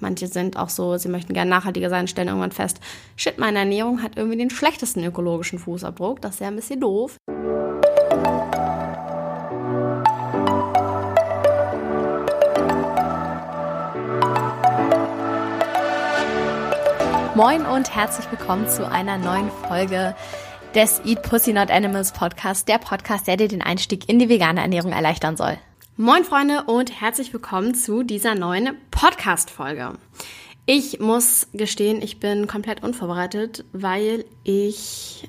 Manche sind auch so, sie möchten gerne nachhaltiger sein, stellen irgendwann fest, shit, meine Ernährung hat irgendwie den schlechtesten ökologischen Fußabdruck. Das ist ja ein bisschen doof. Moin und herzlich willkommen zu einer neuen Folge des Eat Pussy Not Animals Podcast, der Podcast, der dir den Einstieg in die vegane Ernährung erleichtern soll. Moin Freunde und herzlich willkommen zu dieser neuen Podcast-Folge. Ich muss gestehen, ich bin komplett unvorbereitet, weil ich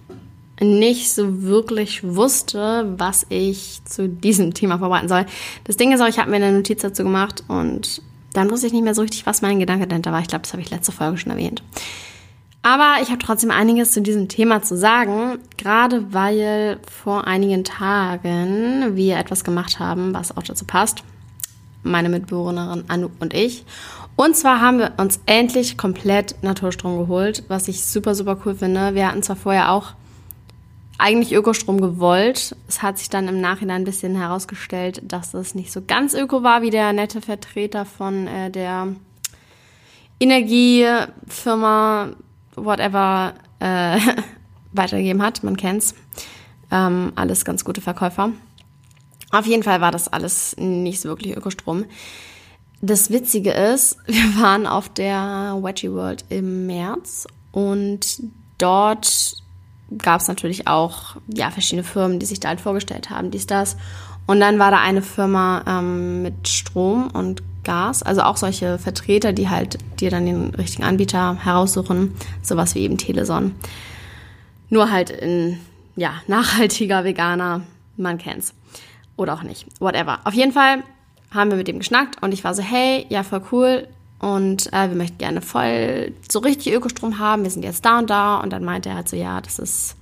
nicht so wirklich wusste, was ich zu diesem Thema vorbereiten soll. Das Ding ist auch, ich habe mir eine Notiz dazu gemacht und dann wusste ich nicht mehr so richtig, was mein Gedanke dahinter war. Ich glaube, das habe ich letzte Folge schon erwähnt. Aber ich habe trotzdem einiges zu diesem Thema zu sagen, gerade weil vor einigen Tagen wir etwas gemacht haben, was auch dazu passt. Meine Mitbewohnerin Anu und ich. Und zwar haben wir uns endlich komplett Naturstrom geholt, was ich super, super cool finde. Wir hatten zwar vorher auch eigentlich Ökostrom gewollt. Es hat sich dann im Nachhinein ein bisschen herausgestellt, dass es nicht so ganz öko war, wie der nette Vertreter von äh, der Energiefirma whatever äh, weitergegeben hat. Man kennt's. Ähm, alles ganz gute Verkäufer. Auf jeden Fall war das alles nicht so wirklich Ökostrom. Das Witzige ist, wir waren auf der Wedgie World im März und dort gab es natürlich auch ja, verschiedene Firmen, die sich da halt vorgestellt haben, dies, das. Und dann war da eine Firma ähm, mit Strom und Gas, also auch solche Vertreter, die halt dir dann den richtigen Anbieter heraussuchen, sowas wie eben Teleson. Nur halt in, ja, nachhaltiger, veganer, man kennt's. Oder auch nicht, whatever. Auf jeden Fall haben wir mit dem geschnackt und ich war so, hey, ja, voll cool. Und äh, wir möchten gerne voll so richtig Ökostrom haben. Wir sind jetzt da und da. Und dann meinte er halt so, ja, das ist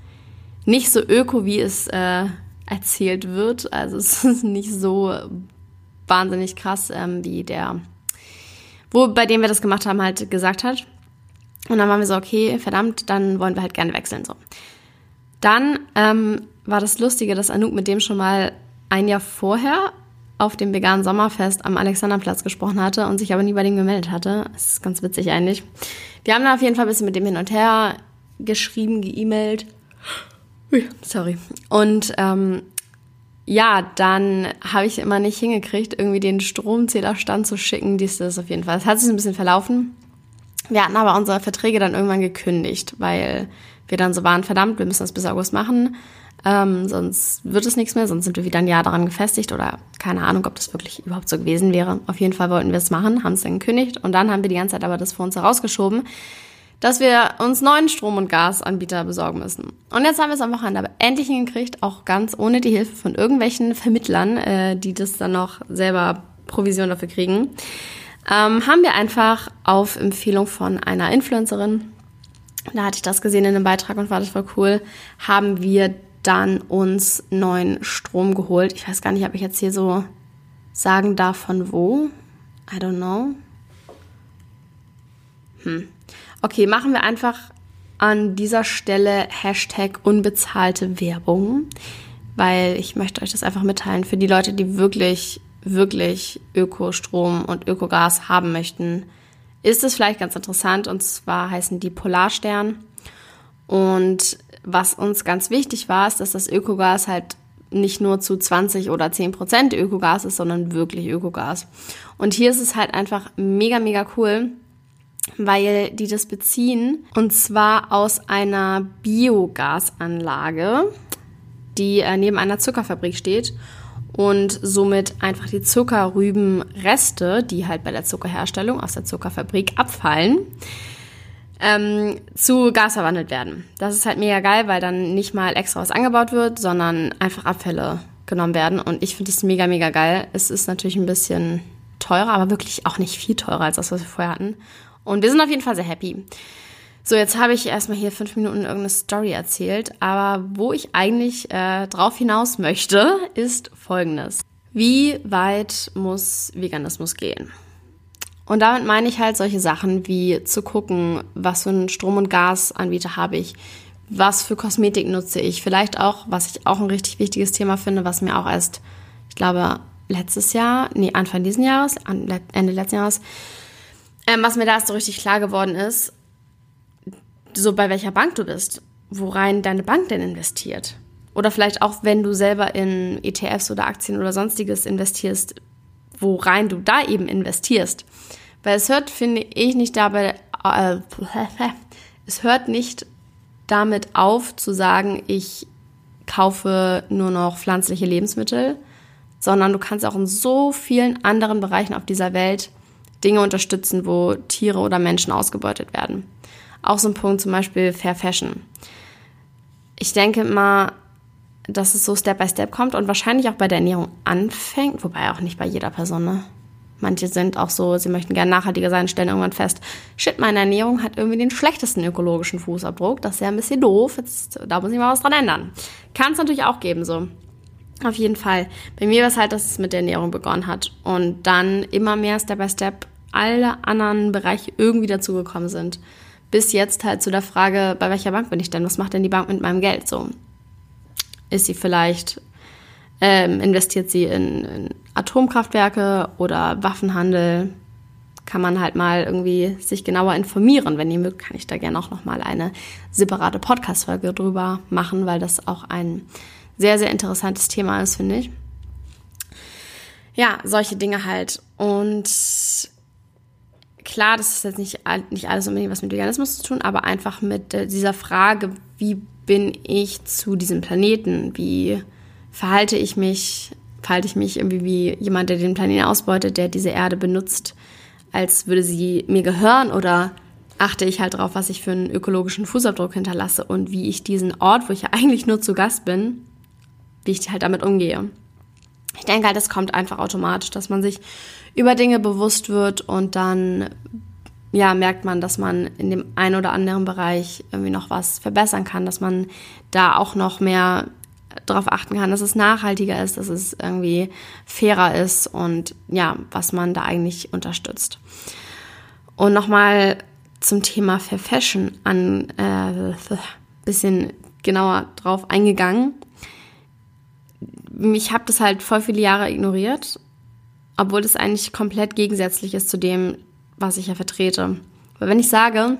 nicht so öko, wie es äh, erzählt wird. Also es ist nicht so wahnsinnig krass, ähm, wie der, wo bei dem wir das gemacht haben, halt gesagt hat. Und dann waren wir so, okay, verdammt, dann wollen wir halt gerne wechseln. So. Dann ähm, war das Lustige, dass Anouk mit dem schon mal ein Jahr vorher auf dem veganen Sommerfest am Alexanderplatz gesprochen hatte und sich aber nie bei dem gemeldet hatte. Das ist ganz witzig eigentlich. Wir haben da auf jeden Fall ein bisschen mit dem hin und her geschrieben, geemailt. Sorry. Und ähm, ja, dann habe ich immer nicht hingekriegt, irgendwie den Stromzählerstand zu schicken. Dies ist auf jeden Fall. Das hat sich ein bisschen verlaufen. Wir hatten aber unsere Verträge dann irgendwann gekündigt, weil wir dann so waren, verdammt, wir müssen das bis August machen. Ähm, sonst wird es nichts mehr, sonst sind wir wieder ein Jahr daran gefestigt oder keine Ahnung, ob das wirklich überhaupt so gewesen wäre. Auf jeden Fall wollten wir es machen, haben es dann gekündigt und dann haben wir die ganze Zeit aber das vor uns herausgeschoben dass wir uns neuen Strom- und Gasanbieter besorgen müssen. Und jetzt haben wir es am Wochenende aber endlich hingekriegt, auch ganz ohne die Hilfe von irgendwelchen Vermittlern, äh, die das dann noch selber Provision dafür kriegen, ähm, haben wir einfach auf Empfehlung von einer Influencerin, da hatte ich das gesehen in einem Beitrag und war das voll cool, haben wir dann uns neuen Strom geholt. Ich weiß gar nicht, ob ich jetzt hier so sagen darf von wo. I don't know. Hm. Okay, machen wir einfach an dieser Stelle Hashtag unbezahlte Werbung, weil ich möchte euch das einfach mitteilen für die Leute, die wirklich, wirklich Ökostrom und Ökogas haben möchten. Ist es vielleicht ganz interessant und zwar heißen die Polarstern. Und was uns ganz wichtig war, ist, dass das Ökogas halt nicht nur zu 20 oder 10 Prozent Ökogas ist, sondern wirklich Ökogas. Und hier ist es halt einfach mega, mega cool, weil die das beziehen und zwar aus einer Biogasanlage, die äh, neben einer Zuckerfabrik steht und somit einfach die Zuckerrübenreste, die halt bei der Zuckerherstellung aus der Zuckerfabrik abfallen, ähm, zu Gas verwandelt werden. Das ist halt mega geil, weil dann nicht mal extra was angebaut wird, sondern einfach Abfälle genommen werden. Und ich finde es mega, mega geil. Es ist natürlich ein bisschen teurer, aber wirklich auch nicht viel teurer als das, was wir vorher hatten. Und wir sind auf jeden Fall sehr happy. So, jetzt habe ich erstmal hier fünf Minuten irgendeine Story erzählt, aber wo ich eigentlich äh, drauf hinaus möchte, ist folgendes. Wie weit muss Veganismus gehen? Und damit meine ich halt solche Sachen wie zu gucken, was für einen Strom- und Gasanbieter habe ich, was für Kosmetik nutze ich, vielleicht auch, was ich auch ein richtig wichtiges Thema finde, was mir auch erst, ich glaube, letztes Jahr, nee, Anfang diesen Jahres, Ende letzten Jahres, Ähm, was mir da so richtig klar geworden ist, so bei welcher Bank du bist, worein deine Bank denn investiert. Oder vielleicht auch, wenn du selber in ETFs oder Aktien oder sonstiges investierst, worein du da eben investierst. Weil es hört, finde ich, nicht dabei, äh, es hört nicht damit auf zu sagen, ich kaufe nur noch pflanzliche Lebensmittel, sondern du kannst auch in so vielen anderen Bereichen auf dieser Welt Dinge unterstützen, wo Tiere oder Menschen ausgebeutet werden. Auch so ein Punkt zum Beispiel Fair Fashion. Ich denke mal, dass es so Step by Step kommt und wahrscheinlich auch bei der Ernährung anfängt, wobei auch nicht bei jeder Person, ne? Manche sind auch so, sie möchten gerne nachhaltiger sein, stellen irgendwann fest, shit, meine Ernährung hat irgendwie den schlechtesten ökologischen Fußabdruck. Das ist ja ein bisschen doof. Jetzt, da muss ich mal was dran ändern. Kann es natürlich auch geben, so. Auf jeden Fall. Bei mir war es halt, dass es mit der Ernährung begonnen hat und dann immer mehr Step by Step alle anderen Bereiche irgendwie dazugekommen sind. Bis jetzt halt zu der Frage, bei welcher Bank bin ich denn? Was macht denn die Bank mit meinem Geld so? Ist sie vielleicht ähm, investiert sie in, in Atomkraftwerke oder Waffenhandel? Kann man halt mal irgendwie sich genauer informieren. Wenn ihr mögt, kann ich da gerne auch nochmal eine separate Podcast-Folge drüber machen, weil das auch ein sehr, sehr interessantes Thema ist, finde ich. Ja, solche Dinge halt. Und klar, das ist jetzt nicht, nicht alles unbedingt was mit Veganismus zu tun, aber einfach mit äh, dieser Frage, wie bin ich zu diesem Planeten? Wie verhalte ich mich, verhalte ich mich irgendwie wie jemand, der den Planeten ausbeutet, der diese Erde benutzt, als würde sie mir gehören oder achte ich halt darauf, was ich für einen ökologischen Fußabdruck hinterlasse und wie ich diesen Ort, wo ich ja eigentlich nur zu Gast bin, wie ich halt damit umgehe. Ich denke halt, das kommt einfach automatisch, dass man sich über Dinge bewusst wird und dann ja, merkt man, dass man in dem einen oder anderen Bereich irgendwie noch was verbessern kann, dass man da auch noch mehr darauf achten kann, dass es nachhaltiger ist, dass es irgendwie fairer ist und ja, was man da eigentlich unterstützt. Und nochmal zum Thema Fair Fashion an äh, bisschen genauer drauf eingegangen. Ich habe das halt voll viele Jahre ignoriert, obwohl das eigentlich komplett gegensätzlich ist zu dem, was ich ja vertrete. Weil wenn ich sage,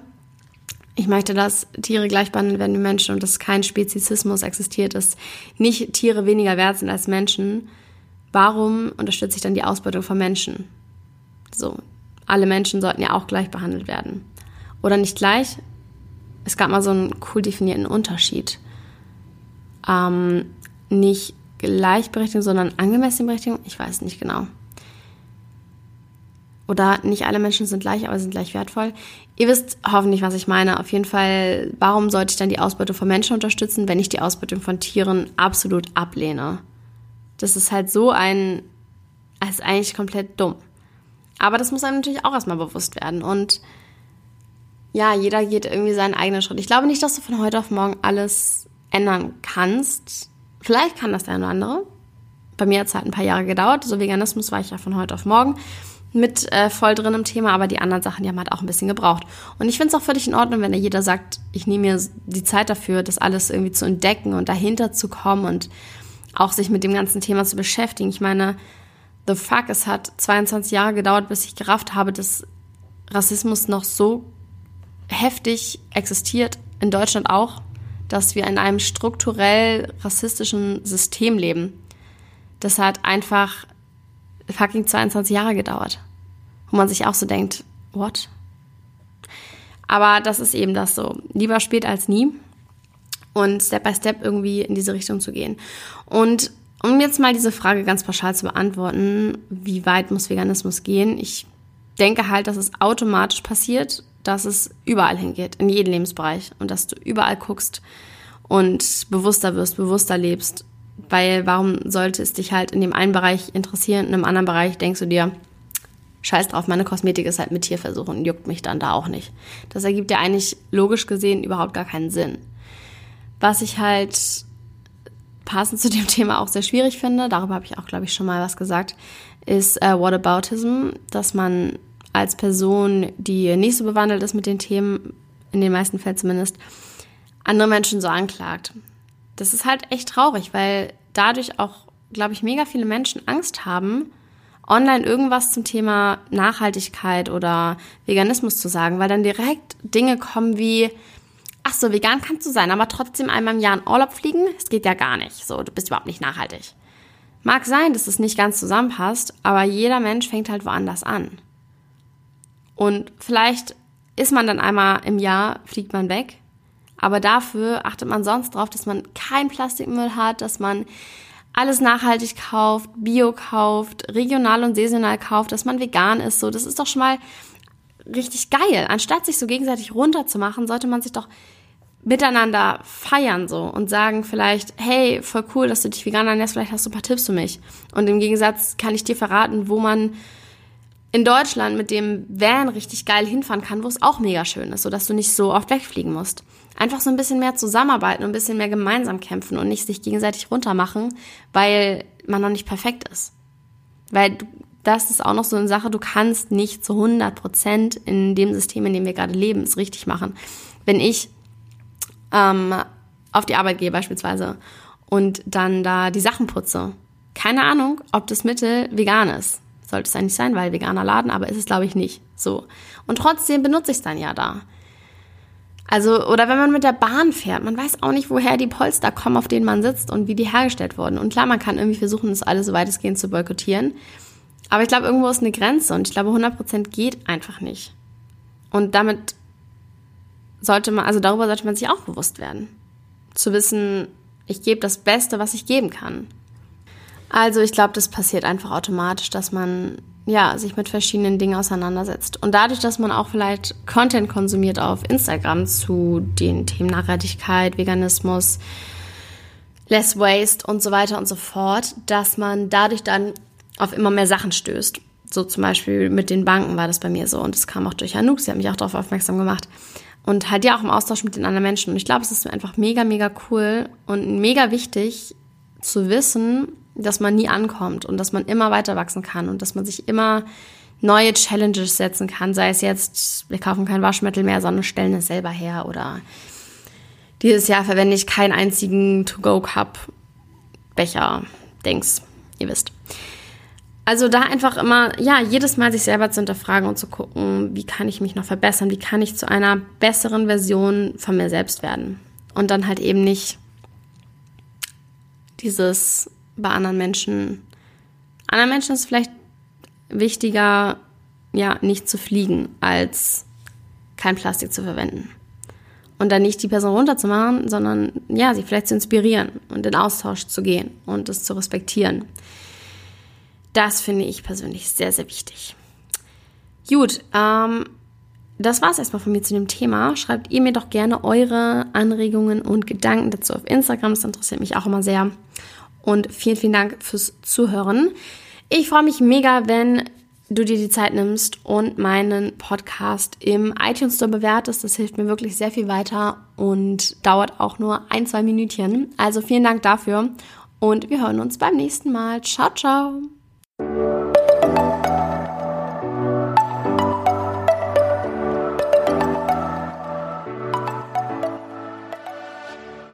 ich möchte, dass Tiere gleich behandelt werden wie Menschen und dass kein Speziesismus existiert, dass nicht Tiere weniger wert sind als Menschen. Warum unterstütze ich dann die Ausbeutung von Menschen? So, alle Menschen sollten ja auch gleich behandelt werden. Oder nicht gleich? Es gab mal so einen cool definierten Unterschied. Ähm, nicht Gleichberechtigung, sondern angemessene Berechtigung. Ich weiß nicht genau oder nicht alle Menschen sind gleich, aber sind gleich wertvoll. Ihr wisst hoffentlich, was ich meine. Auf jeden Fall, warum sollte ich dann die Ausbeutung von Menschen unterstützen, wenn ich die Ausbeutung von Tieren absolut ablehne? Das ist halt so ein, das ist eigentlich komplett dumm. Aber das muss einem natürlich auch erstmal bewusst werden. Und ja, jeder geht irgendwie seinen eigenen Schritt. Ich glaube nicht, dass du von heute auf morgen alles ändern kannst. Vielleicht kann das der eine oder andere. Bei mir hat es halt ein paar Jahre gedauert. So Veganismus war ich ja von heute auf morgen mit äh, voll drin im Thema, aber die anderen Sachen, die haben halt auch ein bisschen gebraucht. Und ich finde es auch völlig in Ordnung, wenn da jeder sagt, ich nehme mir die Zeit dafür, das alles irgendwie zu entdecken und dahinter zu kommen und auch sich mit dem ganzen Thema zu beschäftigen. Ich meine, the fuck, es hat 22 Jahre gedauert, bis ich gerafft habe, dass Rassismus noch so heftig existiert, in Deutschland auch, dass wir in einem strukturell rassistischen System leben. Das hat einfach fucking 22 Jahre gedauert. Wo man sich auch so denkt, what? Aber das ist eben das so. Lieber spät als nie. Und Step by Step irgendwie in diese Richtung zu gehen. Und um jetzt mal diese Frage ganz pauschal zu beantworten, wie weit muss Veganismus gehen? Ich denke halt, dass es automatisch passiert, dass es überall hingeht, in jedem Lebensbereich. Und dass du überall guckst und bewusster wirst, bewusster lebst weil warum sollte es dich halt in dem einen Bereich interessieren, in einem anderen Bereich denkst du dir, scheiß drauf, meine Kosmetik ist halt mit Tierversuchen, juckt mich dann da auch nicht. Das ergibt ja eigentlich logisch gesehen überhaupt gar keinen Sinn. Was ich halt passend zu dem Thema auch sehr schwierig finde, darüber habe ich auch, glaube ich, schon mal was gesagt, ist äh, Whataboutism, dass man als Person, die nicht so bewandelt ist mit den Themen, in den meisten Fällen zumindest, andere Menschen so anklagt das ist halt echt traurig, weil dadurch auch, glaube ich, mega viele Menschen Angst haben, online irgendwas zum Thema Nachhaltigkeit oder Veganismus zu sagen, weil dann direkt Dinge kommen wie, ach so, vegan kannst du sein, aber trotzdem einmal im Jahr in Urlaub fliegen, es geht ja gar nicht. So, du bist überhaupt nicht nachhaltig. Mag sein, dass es nicht ganz zusammenpasst, aber jeder Mensch fängt halt woanders an. Und vielleicht ist man dann einmal im Jahr, fliegt man weg, aber dafür achtet man sonst darauf, dass man kein Plastikmüll hat, dass man alles nachhaltig kauft, bio kauft, regional und saisonal kauft, dass man vegan ist. So, das ist doch schon mal richtig geil. Anstatt sich so gegenseitig runterzumachen, sollte man sich doch miteinander feiern so und sagen vielleicht, hey, voll cool, dass du dich vegan ernährst, vielleicht hast du ein paar Tipps für mich. Und im Gegensatz kann ich dir verraten, wo man in Deutschland mit dem Van richtig geil hinfahren kann, wo es auch mega schön ist, sodass du nicht so oft wegfliegen musst. Einfach so ein bisschen mehr zusammenarbeiten und ein bisschen mehr gemeinsam kämpfen und nicht sich gegenseitig runtermachen, weil man noch nicht perfekt ist. Weil das ist auch noch so eine Sache, du kannst nicht zu 100 Prozent in dem System, in dem wir gerade leben, es richtig machen. Wenn ich ähm, auf die Arbeit gehe beispielsweise und dann da die Sachen putze. Keine Ahnung, ob das Mittel vegan ist. Sollte es eigentlich sein, weil veganer Laden, aber ist es glaube ich nicht. So. Und trotzdem benutze ich es dann ja da. Also, oder wenn man mit der Bahn fährt, man weiß auch nicht, woher die Polster kommen, auf denen man sitzt und wie die hergestellt wurden. Und klar, man kann irgendwie versuchen, das alles so weitestgehend zu boykottieren. Aber ich glaube, irgendwo ist eine Grenze und ich glaube, 100% geht einfach nicht. Und damit sollte man, also darüber sollte man sich auch bewusst werden. Zu wissen, ich gebe das Beste, was ich geben kann. Also ich glaube, das passiert einfach automatisch, dass man ja sich mit verschiedenen Dingen auseinandersetzt. Und dadurch, dass man auch vielleicht Content konsumiert auf Instagram zu den Themen Nachhaltigkeit, Veganismus, Less Waste und so weiter und so fort, dass man dadurch dann auf immer mehr Sachen stößt. So zum Beispiel mit den Banken war das bei mir so und es kam auch durch Anouk, sie hat mich auch darauf aufmerksam gemacht und halt ja auch im Austausch mit den anderen Menschen. Und ich glaube, es ist einfach mega, mega cool und mega wichtig zu wissen, dass man nie ankommt und dass man immer weiter wachsen kann und dass man sich immer neue Challenges setzen kann. Sei es jetzt, wir kaufen kein Waschmittel mehr, sondern stellen es selber her oder dieses Jahr verwende ich keinen einzigen To-Go-Cup, Becher, Dings, ihr wisst. Also da einfach immer, ja, jedes Mal sich selber zu hinterfragen und zu gucken, wie kann ich mich noch verbessern, wie kann ich zu einer besseren Version von mir selbst werden. Und dann halt eben nicht dieses bei anderen Menschen. Anderen Menschen ist vielleicht wichtiger, ja, nicht zu fliegen, als kein Plastik zu verwenden. Und dann nicht die Person runterzumachen, sondern ja, sie vielleicht zu inspirieren und in Austausch zu gehen und es zu respektieren. Das finde ich persönlich sehr, sehr wichtig. Gut, ähm, das war es erstmal von mir zu dem Thema. Schreibt ihr mir doch gerne eure Anregungen und Gedanken dazu auf Instagram. Das interessiert mich auch immer sehr. Und vielen, vielen Dank fürs Zuhören. Ich freue mich mega, wenn du dir die Zeit nimmst und meinen Podcast im iTunes Store bewertest. Das hilft mir wirklich sehr viel weiter und dauert auch nur ein, zwei Minütchen. Also vielen Dank dafür und wir hören uns beim nächsten Mal. Ciao, ciao.